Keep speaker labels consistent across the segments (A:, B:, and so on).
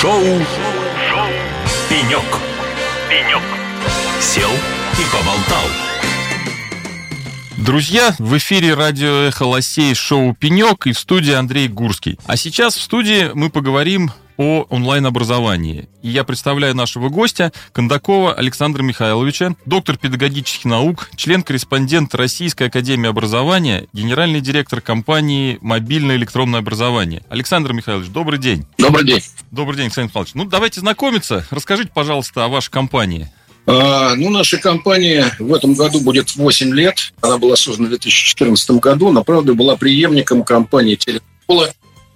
A: Шоу, Шоу. «Пенек». «Пенек». Сел и поболтал.
B: Друзья, в эфире радио «Эхо Лосей» шоу «Пенек» и в студии Андрей Гурский. А сейчас в студии мы поговорим о онлайн-образовании. И я представляю нашего гостя, Кондакова Александра Михайловича, доктор педагогических наук, член-корреспондент Российской Академии Образования, генеральный директор компании «Мобильное электронное образование». Александр Михайлович, добрый день.
C: Добрый день.
B: Добрый день, Александр Михайлович. Ну, давайте знакомиться. Расскажите, пожалуйста, о вашей компании.
C: А, ну, наша компания в этом году будет 8 лет. Она была создана в 2014 году, но, правда, была преемником компании «Телекола»,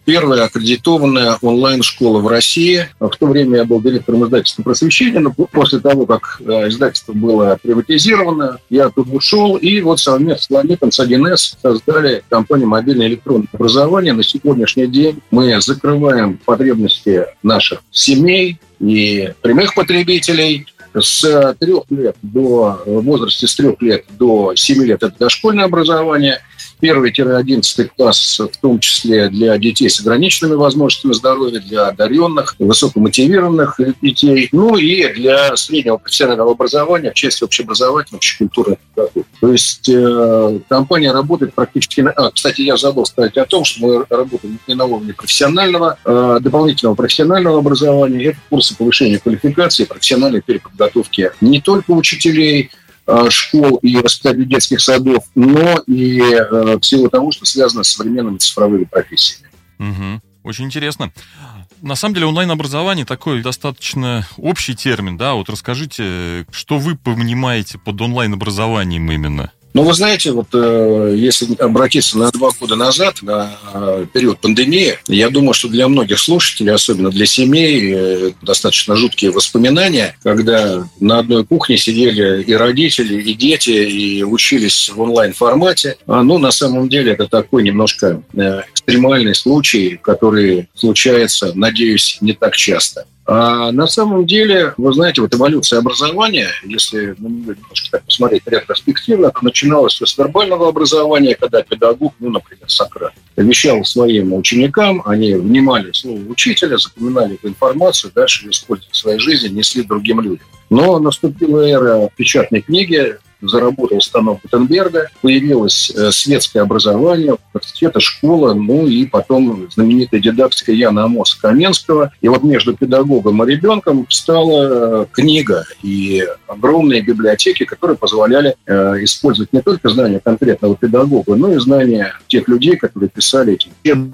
C: первая аккредитованная онлайн-школа в России. В то время я был директором издательства просвещения, но после того, как э, издательство было приватизировано, я тут ушел, и вот совместно с Ланитом, с 1С создали компанию «Мобильное электронное образование». На сегодняшний день мы закрываем потребности наших семей и прямых потребителей, с трех лет до в возрасте с трех лет до семи лет это дошкольное образование – 1-11 класс, в том числе для детей с ограниченными возможностями здоровья, для одаренных, высокомотивированных детей, ну и для среднего профессионального образования в части общеобразовательной, общекультурной подготовки. То есть э, компания работает практически... На... А, кстати, я забыл сказать о том, что мы работаем не на уровне профессионального, э, дополнительного профессионального образования. Это курсы повышения квалификации, профессиональной переподготовки не только учителей, школ и воспитателей детских садов, но и э, всего того, что связано с современными цифровыми профессиями.
B: Угу. Очень интересно. На самом деле онлайн-образование такой достаточно общий термин, да? Вот расскажите, что вы понимаете под онлайн-образованием именно?
C: Ну, вы знаете, вот э, если обратиться на два года назад, на э, период пандемии, я думаю, что для многих слушателей, особенно для семей, э, достаточно жуткие воспоминания, когда на одной кухне сидели и родители, и дети, и учились в онлайн-формате. А, ну, на самом деле, это такой немножко э, экстремальный случай, который случается, надеюсь, не так часто. А на самом деле, вы знаете, вот эволюция образования, если на немножко так посмотреть ретроспективно, то начиналось все с вербального образования, когда педагог, ну, например, Сократ, вещал своим ученикам, они внимали слово учителя, запоминали эту информацию, дальше использовали в своей жизни, несли другим людям. Но наступила эра печатной книги, заработал станок Гутенберга, появилось э, светское образование, университета, школа, ну и потом знаменитая дидактика Яна Амоса Каменского. И вот между педагогом и ребенком стала э, книга и огромные библиотеки, которые позволяли э, использовать не только знания конкретного педагога, но и знания тех людей, которые писали эти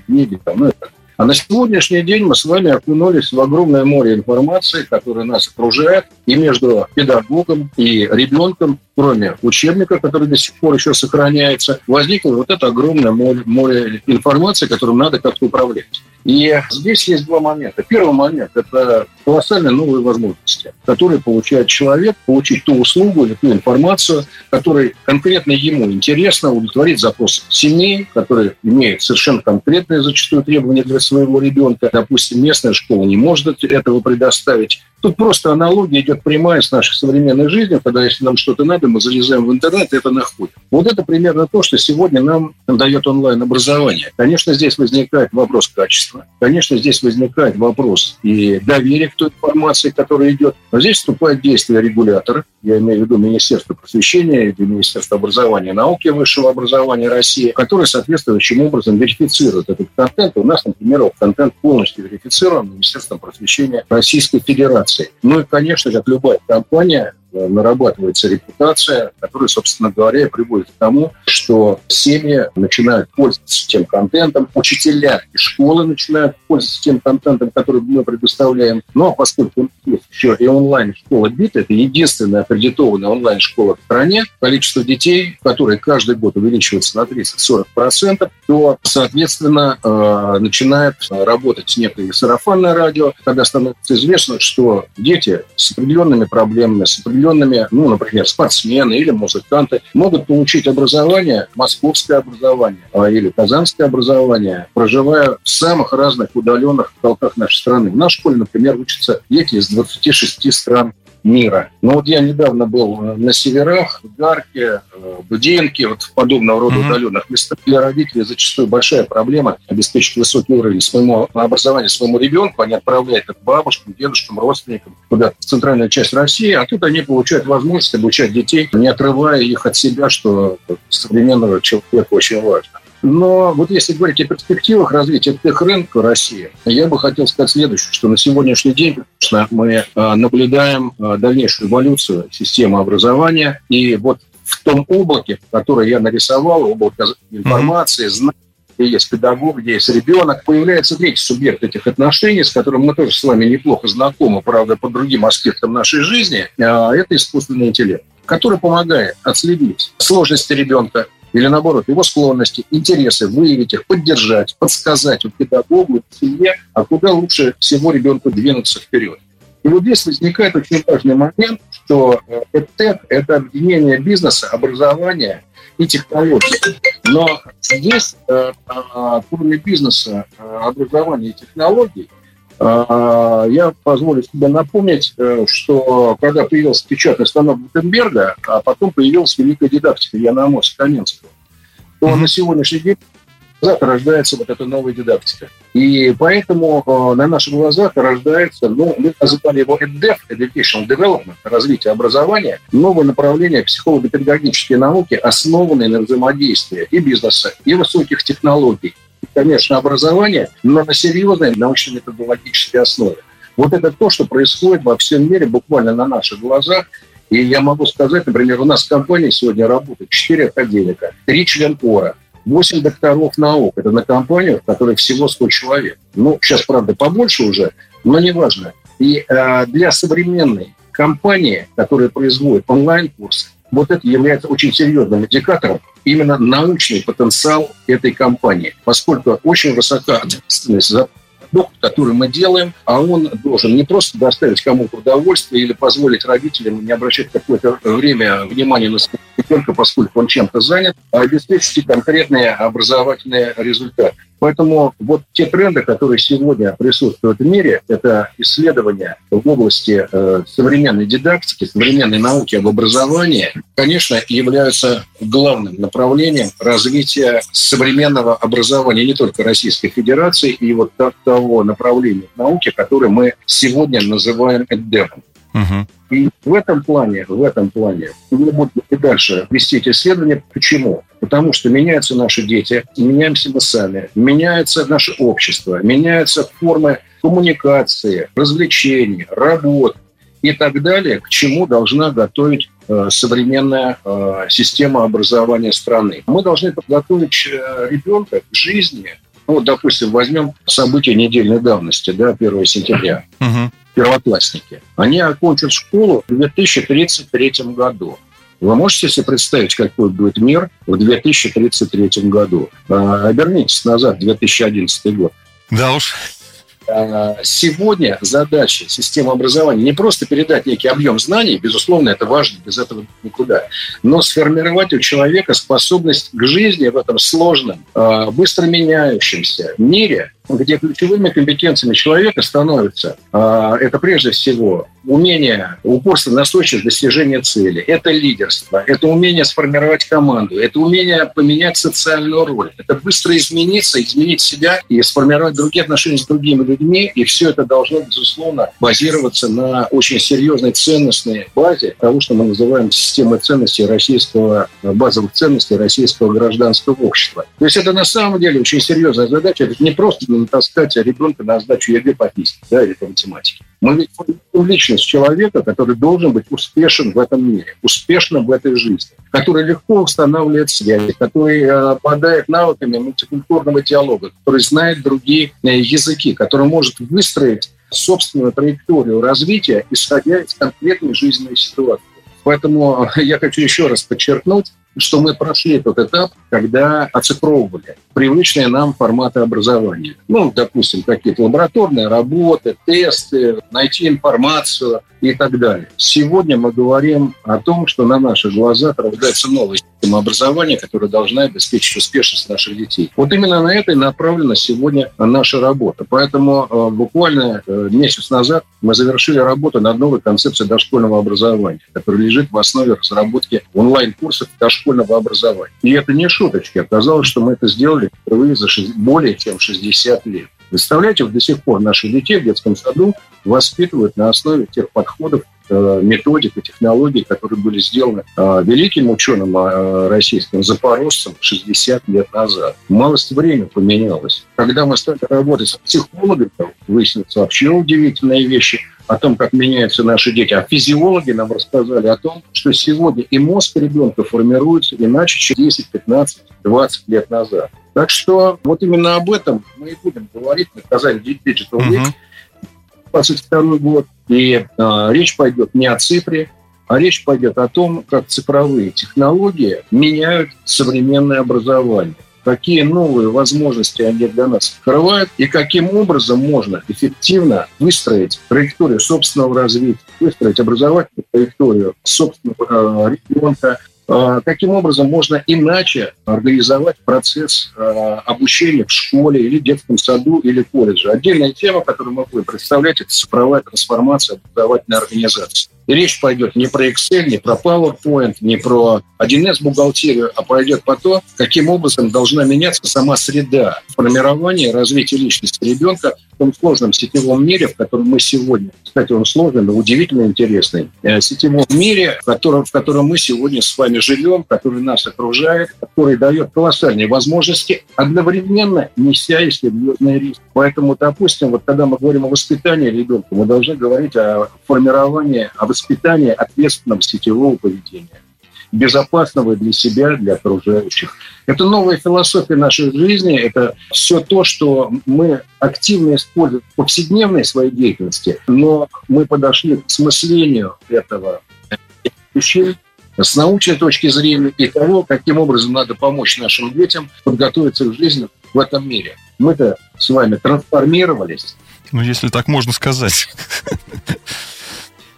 C: книги. Ну, и а на сегодняшний день мы с вами окунулись в огромное море информации, которая нас окружает, и между педагогом и ребенком, кроме учебника, который до сих пор еще сохраняется, возникло вот это огромное море, море информации, которым надо как-то управлять. И здесь есть два момента. Первый момент – это колоссальные новые возможности, которые получает человек, получить ту услугу или ту информацию, которая конкретно ему интересна, удовлетворить запрос семей, которые имеют совершенно конкретные зачастую требования для своего ребенка. Допустим, местная школа не может этого предоставить. Тут просто аналогия идет прямая с нашей современной жизнью, когда если нам что-то надо, мы залезаем в интернет и это находим. Вот это примерно то, что сегодня нам дает онлайн-образование. Конечно, здесь возникает вопрос качества. Конечно, здесь возникает вопрос и доверия к той информации, которая идет. Но здесь вступает действие регулятора, я имею в виду Министерство просвещения или Министерство образования и науки высшего образования России, которое соответствующим образом верифицирует этот контент. У нас, например, контент полностью верифицирован Министерством просвещения Российской Федерации репутации. Ну и, конечно, как любая компания, нарабатывается репутация, которая, собственно говоря, приводит к тому, что семьи начинают пользоваться тем контентом, учителя и школы начинают пользоваться тем контентом, который мы предоставляем. Но поскольку есть еще и онлайн-школа БИТ, это единственная аккредитованная онлайн-школа в стране, количество детей, которые каждый год увеличивается на 30-40%, то, соответственно, э, начинает работать некое сарафанное радио, когда становится известно, что дети с определенными проблемами, с определенными определенными, ну, например, спортсмены или музыканты могут получить образование, московское образование а, или казанское образование, проживая в самых разных удаленных уголках нашей страны. В нашей школе, например, учатся дети из 26 стран мира. Но вот я недавно был на северах, в Гарке, э, в Буденке, вот в подобного рода mm-hmm. удаленных местах. Для родителей зачастую большая проблема обеспечить высокий уровень своему образования своему ребенку. Они отправляют это бабушкам, дедушкам, родственникам куда в центральную часть России, а тут они получают возможность обучать детей, не отрывая их от себя, что современного человека очень важно. Но вот если говорить о перспективах развития тех-рынка России, я бы хотел сказать следующее, что на сегодняшний день, конечно, мы а, наблюдаем а, дальнейшую эволюцию системы образования. И вот в том облаке, которое я нарисовал, облако информации, знаний, где есть педагог, где есть ребенок, появляется третий субъект этих отношений, с которым мы тоже с вами неплохо знакомы, правда, по другим аспектам нашей жизни, а, это искусственный интеллект который помогает отследить сложности ребенка, или наоборот, его склонности, интересы, выявить их, поддержать, подсказать у педагогу, семье, а куда лучше всего ребенку двинуться вперед. И вот здесь возникает очень важный момент, что EdTech – это объединение бизнеса, образования и технологий. Но здесь, э, э, кроме бизнеса, э, образования и технологий, я позволю себе напомнить, что когда появился печатный станок Гутенберга, а потом появилась великая дидактика Яна Амоса Каменского, то mm-hmm. на сегодняшний день рождается вот эта новая дидактика. И поэтому э, на наших глазах рождается, ну, мы называли его EdDev, Educational Development, развитие образования, новое направление психолого-педагогические науки, основанные на взаимодействии и бизнеса, и высоких технологий. Конечно, образование, но на серьезной научно-методологической основе. Вот это то, что происходит во всем мире буквально на наших глазах. И я могу сказать, например, у нас в компании сегодня работает 4 академика, 3 член КОРа, 8 докторов наук. Это на компанию, в которой всего 100 человек. Ну, сейчас, правда, побольше уже, но неважно. И э, для современной компании, которая производит онлайн-курсы, вот это является очень серьезным индикатором именно научный потенциал этой компании, поскольку очень высока ответственность за продукт, который мы делаем, а он должен не просто доставить кому-то удовольствие или позволить родителям не обращать какое-то время внимания на ребенка, поскольку он чем-то занят, а обеспечить конкретные образовательные результаты. Поэтому вот те тренды, которые сегодня присутствуют в мире, это исследования в области э, современной дидактики, современной науки об образовании, конечно, являются главным направлением развития современного образования не только Российской Федерации и вот того направления науки, которое мы сегодня называем эддемом. Угу. И в этом плане, в этом плане мы будем и дальше вести эти исследования. Почему? Потому что меняются наши дети, меняемся мы сами, меняется наше общество, меняются формы коммуникации, развлечений, работ и так далее, к чему должна готовить э, современная э, система образования страны. Мы должны подготовить э, ребенка к жизни. Ну, допустим, возьмем события недельной давности, да, 1 сентября. Uh-huh первоклассники, они окончат школу в 2033 году. Вы можете себе представить, какой будет мир в 2033 году? А, обернитесь назад, в 2011 год.
B: Да уж.
C: А, сегодня задача системы образования не просто передать некий объем знаний, безусловно, это важно, без этого никуда, но сформировать у человека способность к жизни в этом сложном, а, быстро меняющемся мире, где ключевыми компетенциями человека становятся, а, это прежде всего умение, упорство, настойчивость достижения цели, это лидерство, это умение сформировать команду, это умение поменять социальную роль, это быстро измениться, изменить себя и сформировать другие отношения с другими людьми, и все это должно, безусловно, базироваться на очень серьезной ценностной базе того, что мы называем системой ценностей российского, базовых ценностей российского гражданского общества. То есть это на самом деле очень серьезная задача, это не просто натаскать ребенка на сдачу ЕГЭ по физике да, или по математике. Мы ведь личность человека, который должен быть успешен в этом мире, успешным в этой жизни, который легко устанавливает связи, который э, обладает навыками мультикультурного диалога, который знает другие э, языки, который может выстроить собственную траекторию развития, исходя из конкретной жизненной ситуации. Поэтому я хочу еще раз подчеркнуть, что мы прошли тот этап, когда оцифровывали привычные нам форматы образования. Ну, допустим, какие-то лабораторные работы, тесты, найти информацию и так далее. Сегодня мы говорим о том, что на наших глазах рождается новая система образования, которая должна обеспечить успешность наших детей. Вот именно на это и направлена сегодня наша работа. Поэтому э, буквально э, месяц назад мы завершили работу над новой концепцией дошкольного образования, которая лежит в основе разработки онлайн-курсов дошкольного образования. И это не шуточки. Оказалось, что мы это сделали впервые за более чем 60 лет. Представляете, до сих пор наших детей в детском саду воспитывают на основе тех подходов, э, методик и технологий, которые были сделаны э, великим ученым э, российским запорожцем 60 лет назад. Малость времени поменялось. Когда мы стали работать с психологами, выяснилось вообще удивительные вещи о том, как меняются наши дети. А физиологи нам рассказали о том, что сегодня и мозг ребенка формируется иначе, чем 10, 15, 20 лет назад. Так что вот именно об этом мы и будем говорить на Казани Digital Week, uh 22 год. И э, речь пойдет не о цифре, а речь пойдет о том, как цифровые технологии меняют современное образование какие новые возможности они для нас открывают и каким образом можно эффективно выстроить траекторию собственного развития, выстроить образовательную траекторию собственного э, ребенка, а, каким образом можно иначе организовать процесс а, обучения в школе или детском саду или колледже. Отдельная тема, которую мы будем представлять, это цифровая трансформация образовательной организации. И речь пойдет не про Excel, не про PowerPoint, не про 1С бухгалтерию, а пойдет по то, каким образом должна меняться сама среда формирования и развития личности ребенка в том сложном сетевом мире, в котором мы сегодня, кстати, он сложный, но удивительно интересный, э, сетевом мире, в котором, в котором мы сегодня с вами живем, который нас окружает, который дает колоссальные возможности, одновременно неся и серьезные риски. Поэтому, допустим, вот когда мы говорим о воспитании ребенка, мы должны говорить о формировании, о воспитании ответственного сетевого поведения безопасного для себя, для окружающих. Это новая философия нашей жизни, это все то, что мы активно используем в повседневной своей деятельности, но мы подошли к смыслению этого вещей с научной точки зрения и того, каким образом надо помочь нашим детям подготовиться к жизни в этом мире. Мы-то с вами трансформировались.
B: Ну, если так можно сказать.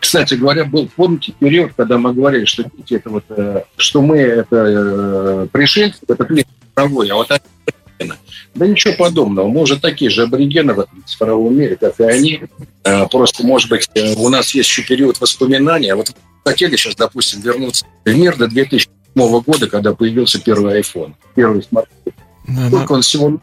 C: Кстати говоря, был, помните, период, когда мы говорили, что дети это вот, э, что мы это э, пришельцы, это племя а вот аборигены. Да ничего подобного. Мы уже такие же аборигены в этом цифровом мире, как и они. Э, просто, может быть, у нас есть еще период воспоминания. Вот хотели сейчас, допустим, вернуться в мир до 2007 года, когда появился первый iPhone, первый смартфон. Сколько он всего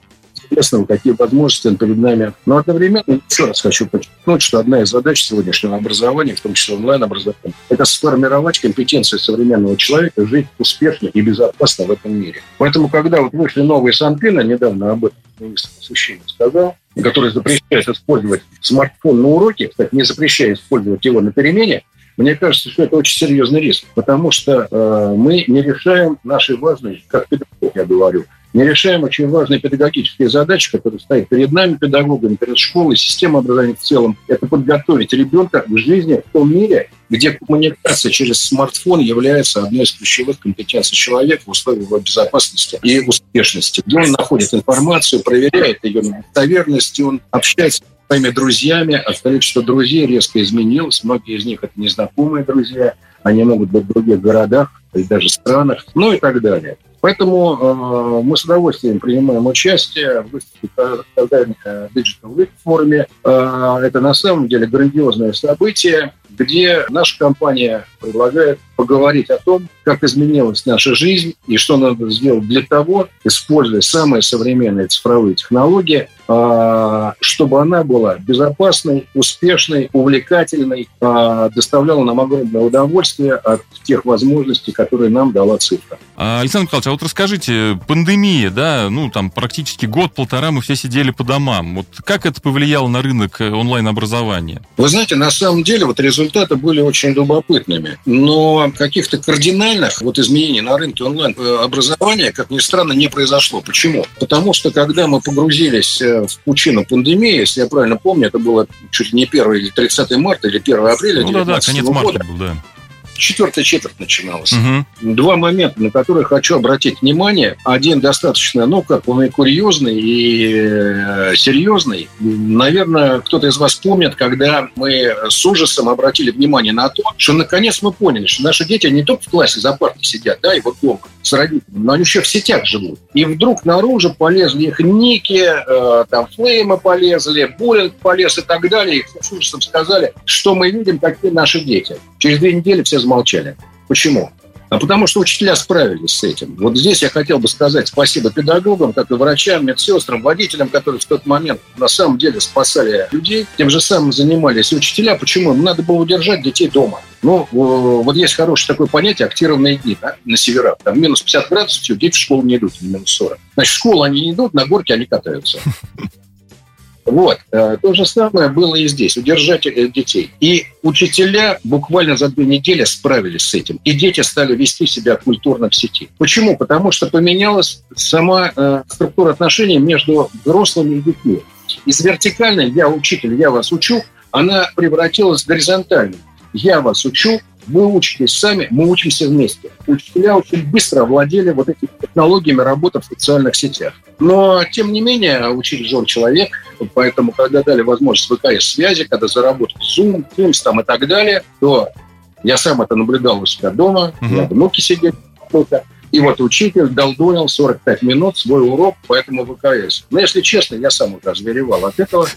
C: интересного, какие возможности перед нами. Но одновременно еще раз хочу подчеркнуть, что одна из задач сегодняшнего образования, в том числе онлайн-образования, это сформировать компетенцию современного человека жить успешно и безопасно в этом мире. Поэтому, когда вот вышли новые Санпина, недавно об этом министр освещения сказал, который запрещает использовать смартфон на уроке, кстати, не запрещает использовать его на перемене, мне кажется, что это очень серьезный риск, потому что э, мы не решаем наши важные, как педагог я говорю, не решаем очень важные педагогические задачи, которые стоят перед нами, педагогами, перед школой, системой образования в целом. Это подготовить ребенка к жизни в том мире, где коммуникация через смартфон является одной из ключевых компетенций человека в условиях его безопасности и успешности. Где он находит информацию, проверяет ее на достоверность, он общается с своими друзьями, а количество друзей резко изменилось. Многие из них это незнакомые друзья, они могут быть в других городах или даже странах, ну и так далее. Поэтому э, мы с удовольствием принимаем участие в выставке Казань Digital Week форуме. Э, это на самом деле грандиозное событие, где наша компания предлагает поговорить о том, как изменилась наша жизнь и что надо сделать для того, используя самые современные цифровые технологии, а, чтобы она была безопасной, успешной, увлекательной, а, доставляла нам огромное удовольствие от тех возможностей, которые нам дала цифра.
B: А, Александр Михайлович, а вот расскажите, пандемия, да, ну там практически год-полтора мы все сидели по домам. Вот как это повлияло на рынок онлайн-образования?
C: Вы знаете, на самом деле вот результаты были очень любопытными, но каких-то кардинальных вот изменений на рынке онлайн-образования, как ни странно, не произошло. Почему? Потому что когда мы погрузились э, в пучину пандемии, если я правильно помню, это было чуть ли не 1 или 30 марта или 1 апреля
B: ну, да, да, конец года. марта был, да
C: четвертая четверть начиналась. Угу. Два момента, на которые хочу обратить внимание. Один достаточно, ну, как он и курьезный, и э, серьезный. Наверное, кто-то из вас помнит, когда мы с ужасом обратили внимание на то, что наконец мы поняли, что наши дети не только в классе за партой сидят, да, и вот дома с родителями, но они еще в сетях живут. И вдруг наружу полезли их ники, э, там флеймы полезли, буллинг полез и так далее. И с ужасом сказали, что мы видим, какие наши дети. Через две недели все замолчали. Почему? А потому что учителя справились с этим. Вот здесь я хотел бы сказать спасибо педагогам, как и врачам, медсестрам, водителям, которые в тот момент на самом деле спасали людей. Тем же самым занимались учителя. Почему? Надо было удержать детей дома. Ну, вот есть хорошее такое понятие актированные дни да, на северах. Там минус 50 градусов, дети в школу не идут, минус 40. Значит, в школу они не идут, на горке они катаются. Вот. Э, то же самое было и здесь. Удержать э, детей. И учителя буквально за две недели справились с этим. И дети стали вести себя культурно в сети. Почему? Потому что поменялась сама э, структура отношений между взрослыми и детьми. Из вертикальной «я учитель, я вас учу» она превратилась в горизонтальную. Я вас учу, вы учитесь сами, мы учимся вместе. Учителя очень быстро овладели вот этими технологиями работы в социальных сетях. Но, тем не менее, учитель он человек, поэтому, когда дали возможность ВКС-связи, когда заработал Zoom, Teams там и так далее, то я сам это наблюдал у себя дома, uh-huh. у меня внуки сидели, и вот учитель долдонил 45 минут свой урок по этому ВКС. Но, если честно, я сам уже озверевал от этого.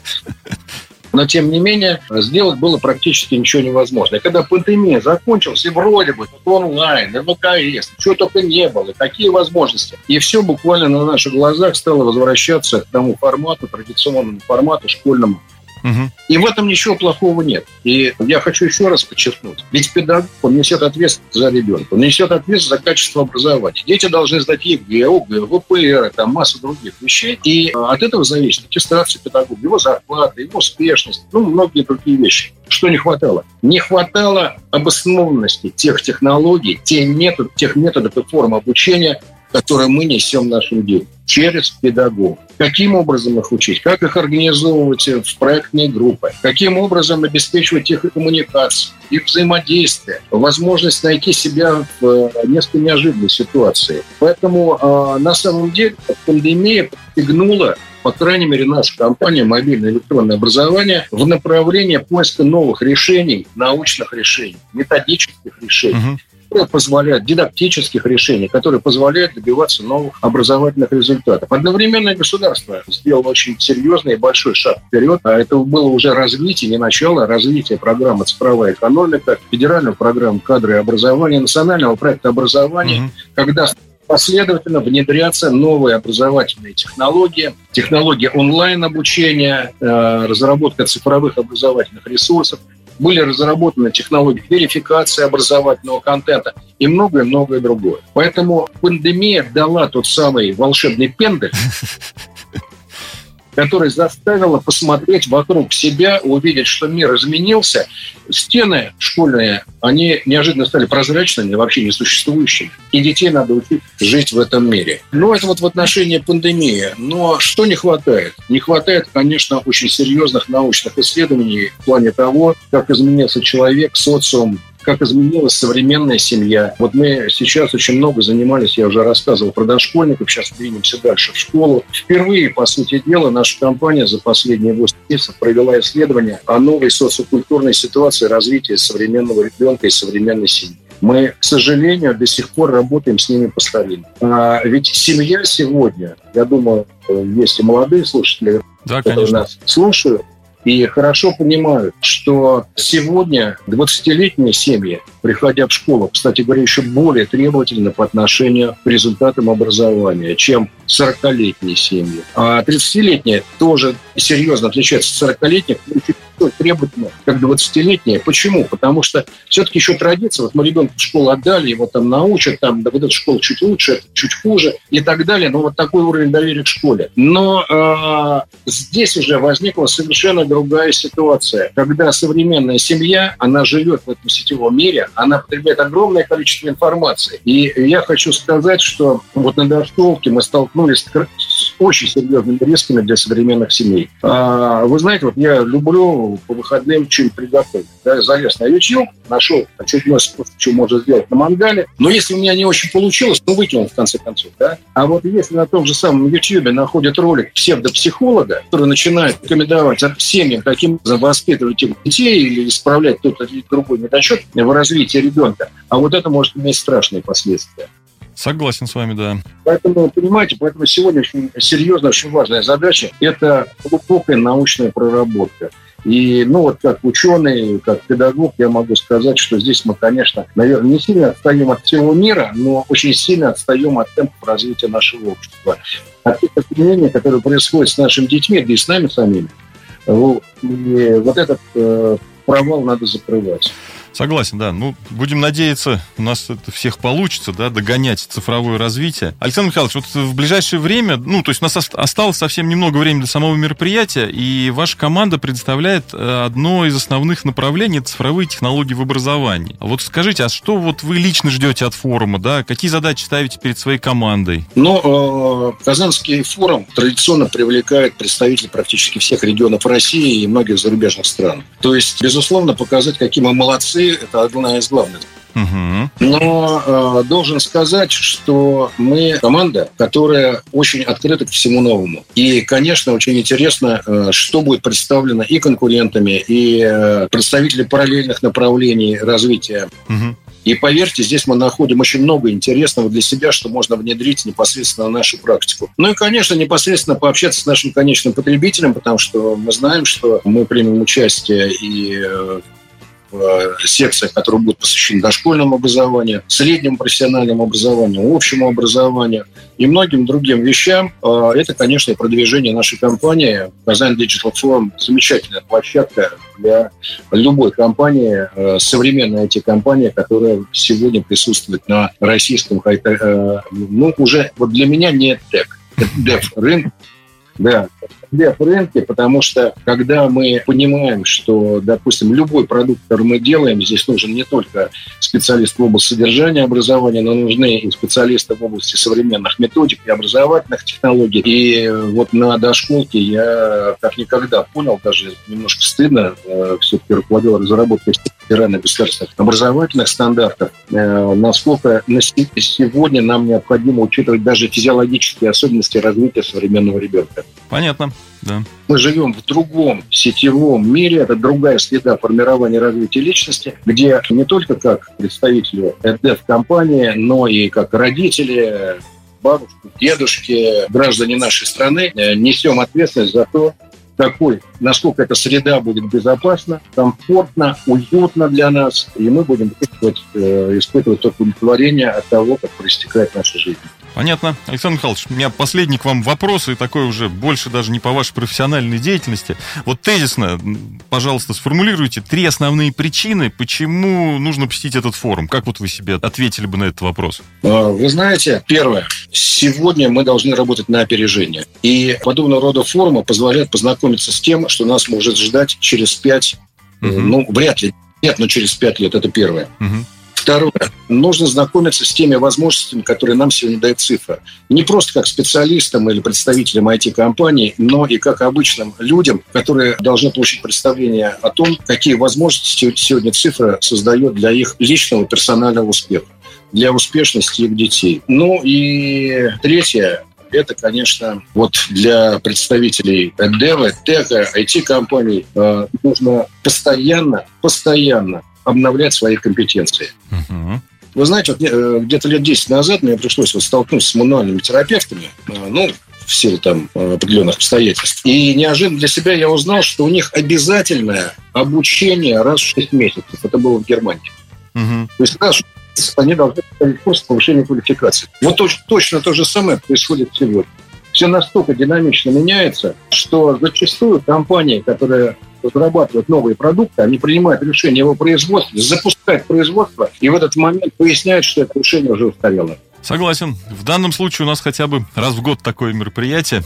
C: Но, тем не менее, сделать было практически ничего невозможно. И когда пандемия закончилась, и вроде бы онлайн, и ВКС, чего только не было, какие возможности. И все буквально на наших глазах стало возвращаться к тому формату, традиционному формату школьному, Угу. И в этом ничего плохого нет. И я хочу еще раз подчеркнуть. Ведь педагог, он несет ответственность за ребенка, он несет ответственность за качество образования. Дети должны сдать ЕГЭ, ОГЭ, ВПР, там масса других вещей. И от этого зависит аттестация педагога, его зарплата, его успешность, ну, многие другие вещи. Что не хватало? Не хватало обоснованности тех технологий, тех методов, тех методов и форм обучения, которые мы несем нашим детям через педагогов. Каким образом их учить, как их организовывать в проектные группы, каким образом обеспечивать их коммуникацию, их взаимодействие, возможность найти себя в э, несколько неожиданной ситуации. Поэтому э, на самом деле пандемия подстегнула по крайней мере, наша компания «Мобильное электронное образование» в направлении поиска новых решений, научных решений, методических решений. Uh-huh которые позволяют, дидактических решений, которые позволяют добиваться новых образовательных результатов. Одновременно государство сделало очень серьезный и большой шаг вперед. А это было уже развитие, не начало, а развитие программы «Цифровая экономика», федеральную программу «Кадры и образование», национального проекта образования, mm-hmm. когда последовательно внедряться новые образовательные технологии, технологии онлайн-обучения, э, разработка цифровых образовательных ресурсов, были разработаны технологии верификации образовательного контента и многое-многое другое. Поэтому пандемия дала тот самый волшебный пендель, которая заставила посмотреть вокруг себя, увидеть, что мир изменился. Стены школьные, они неожиданно стали прозрачными, вообще несуществующими. И детей надо учить жить в этом мире. Ну, это вот в отношении пандемии. Но что не хватает? Не хватает, конечно, очень серьезных научных исследований в плане того, как изменился человек, социум, как изменилась современная семья. Вот мы сейчас очень много занимались, я уже рассказывал про дошкольников, сейчас двинемся дальше в школу. Впервые, по сути дела, наша компания за последние 8 месяцев провела исследование о новой социокультурной ситуации развития современного ребенка и современной семьи. Мы, к сожалению, до сих пор работаем с ними по старинке. А ведь семья сегодня, я думаю, есть и молодые слушатели, да, которые конечно. нас слушают, и хорошо понимают, что сегодня 20-летние семьи, приходя в школу, кстати говоря, еще более требовательны по отношению к результатам образования, чем 40-летние семьи. А 30-летние тоже серьезно отличаются от 40-летних, столь требовательно, как 20-летние. Почему? Потому что все-таки еще традиция, вот мы ребенка в школу отдали, его там научат, там, да вот эта школа чуть лучше, чуть хуже и так далее, но вот такой уровень доверия к школе. Но э, здесь уже возникла совершенно другая ситуация, когда современная семья, она живет в этом сетевом мире, она потребляет огромное количество информации. И я хочу сказать, что вот на дошколке мы столкнулись с очень серьезными рисками для современных семей. А, вы знаете, вот я люблю по выходным что-нибудь приготовить. Да, залез на YouTube, нашел очередной способ, что можно сделать на мангале. Но если у меня не очень получилось, ну, выкинул в конце концов. Да? А вот если на том же самом YouTube находят ролик псевдопсихолога, который начинает рекомендовать семьям, каким образом воспитывать их детей или исправлять тот или другой недочет в развитии ребенка, а вот это может иметь страшные последствия.
B: Согласен с вами, да.
C: Поэтому, понимаете, поэтому сегодня очень серьезная, очень важная задача – это глубокая научная проработка. И, ну, вот как ученый, как педагог, я могу сказать, что здесь мы, конечно, наверное, не сильно отстаем от всего мира, но очень сильно отстаем от темпов развития нашего общества. От тех изменений, которые происходят с нашими детьми, да и с нами самими. И вот этот э, провал надо закрывать.
B: Согласен, да. Ну, будем надеяться, у нас это всех получится, да, догонять цифровое развитие. Александр Михайлович, вот в ближайшее время, ну, то есть у нас осталось совсем немного времени до самого мероприятия, и ваша команда предоставляет э, одно из основных направлений – цифровые технологии в образовании. А вот скажите, а что вот вы лично ждете от форума, да? Какие задачи ставите перед своей командой?
C: Ну, э, Казанский форум традиционно привлекает представителей практически всех регионов России и многих зарубежных стран. То есть, безусловно, показать, какие мы молодцы, молодцы, это одна из главных. Но э, должен сказать, что мы команда, которая очень открыта к всему новому. И, конечно, очень интересно, э, что будет представлено и конкурентами, и э, представители параллельных направлений развития. Угу. И поверьте, здесь мы находим очень много интересного для себя, что можно внедрить непосредственно в нашу практику. Ну и, конечно, непосредственно пообщаться с нашим конечным потребителем, потому что мы знаем, что мы примем участие и э, секциях, которые будут посвящены дошкольному образованию, среднему профессиональному образованию, общему образованию и многим другим вещам. Э, это, конечно, продвижение нашей компании. Казань Digital Forum – замечательная площадка для любой компании, э, современной IT-компании, которая сегодня присутствует на российском, ну, уже вот для меня не тег, это дев рынок, да, для рынке, потому что когда мы понимаем, что, допустим, любой продукт, который мы делаем, здесь нужен не только специалист в области содержания образования, но нужны и специалисты в области современных методик и образовательных технологий. И вот на дошколке я как никогда понял, даже немножко стыдно, э, все-таки руководил разработкой федеральных государственных образовательных стандартов, э, насколько на сегодня нам необходимо учитывать даже физиологические особенности развития современного ребенка.
B: Понятно. Да.
C: Мы живем в другом сетевом мире, это другая среда формирования и развития личности, где не только как представители ЭДФ-компании, но и как родители, бабушки, дедушки, граждане нашей страны э, несем ответственность за то, какой, насколько эта среда будет безопасна, комфортно, уютно для нас, и мы будем испытывать, э, испытывать удовлетворение от того, как проистекает наша жизнь.
B: Понятно. Александр Михайлович, у меня последний к вам вопрос, и такой уже больше даже не по вашей профессиональной деятельности. Вот тезисно, пожалуйста, сформулируйте три основные причины, почему нужно посетить этот форум. Как вот вы себе ответили бы на этот вопрос?
C: А, вы знаете, первое. Сегодня мы должны работать на опережение. И подобного рода форумы позволяют познакомиться с тем, что нас может ждать через пять, угу. ну, вряд ли, нет, но через пять лет. Это первое. Угу. Второе. Нужно знакомиться с теми возможностями, которые нам сегодня дает цифра. Не просто как специалистам или представителям IT-компаний, но и как обычным людям, которые должны получить представление о том, какие возможности сегодня цифра создает для их личного персонального успеха для успешности их детей. Ну и третье, это, конечно, вот для представителей Дева, Тека, IT-компаний э, нужно постоянно, постоянно обновлять свои компетенции. Угу. Вы знаете, вот, э, где-то лет 10 назад мне пришлось вот столкнуться с мануальными терапевтами, э, ну, в силу там э, определенных обстоятельств. И неожиданно для себя я узнал, что у них обязательное обучение раз в 6 месяцев. Это было в Германии. Угу. То есть раз они должны проходить курс повышения квалификации. Вот точно, точно то же самое происходит сегодня. Все настолько динамично меняется, что зачастую компании, которые разрабатывают новые продукты, они принимают решение его производства, запускают производство, и в этот момент выясняют, что это решение уже устарело.
B: Согласен. В данном случае у нас хотя бы раз в год такое мероприятие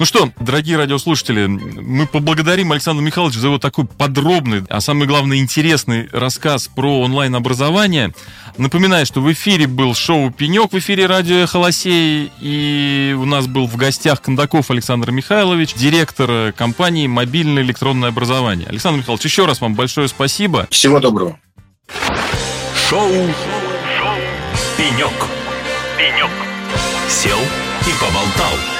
B: Ну что, дорогие радиослушатели, мы поблагодарим Александра Михайловича за его такой подробный, а самое главное, интересный рассказ про онлайн-образование. Напоминаю, что в эфире был шоу «Пенек» в эфире радио «Холосей», и у нас был в гостях Кондаков Александр Михайлович, директор компании «Мобильное электронное образование». Александр Михайлович, еще раз вам большое спасибо.
C: Всего доброго.
A: Шоу, шоу, «Пенек». «Пенек». Сел и поболтал.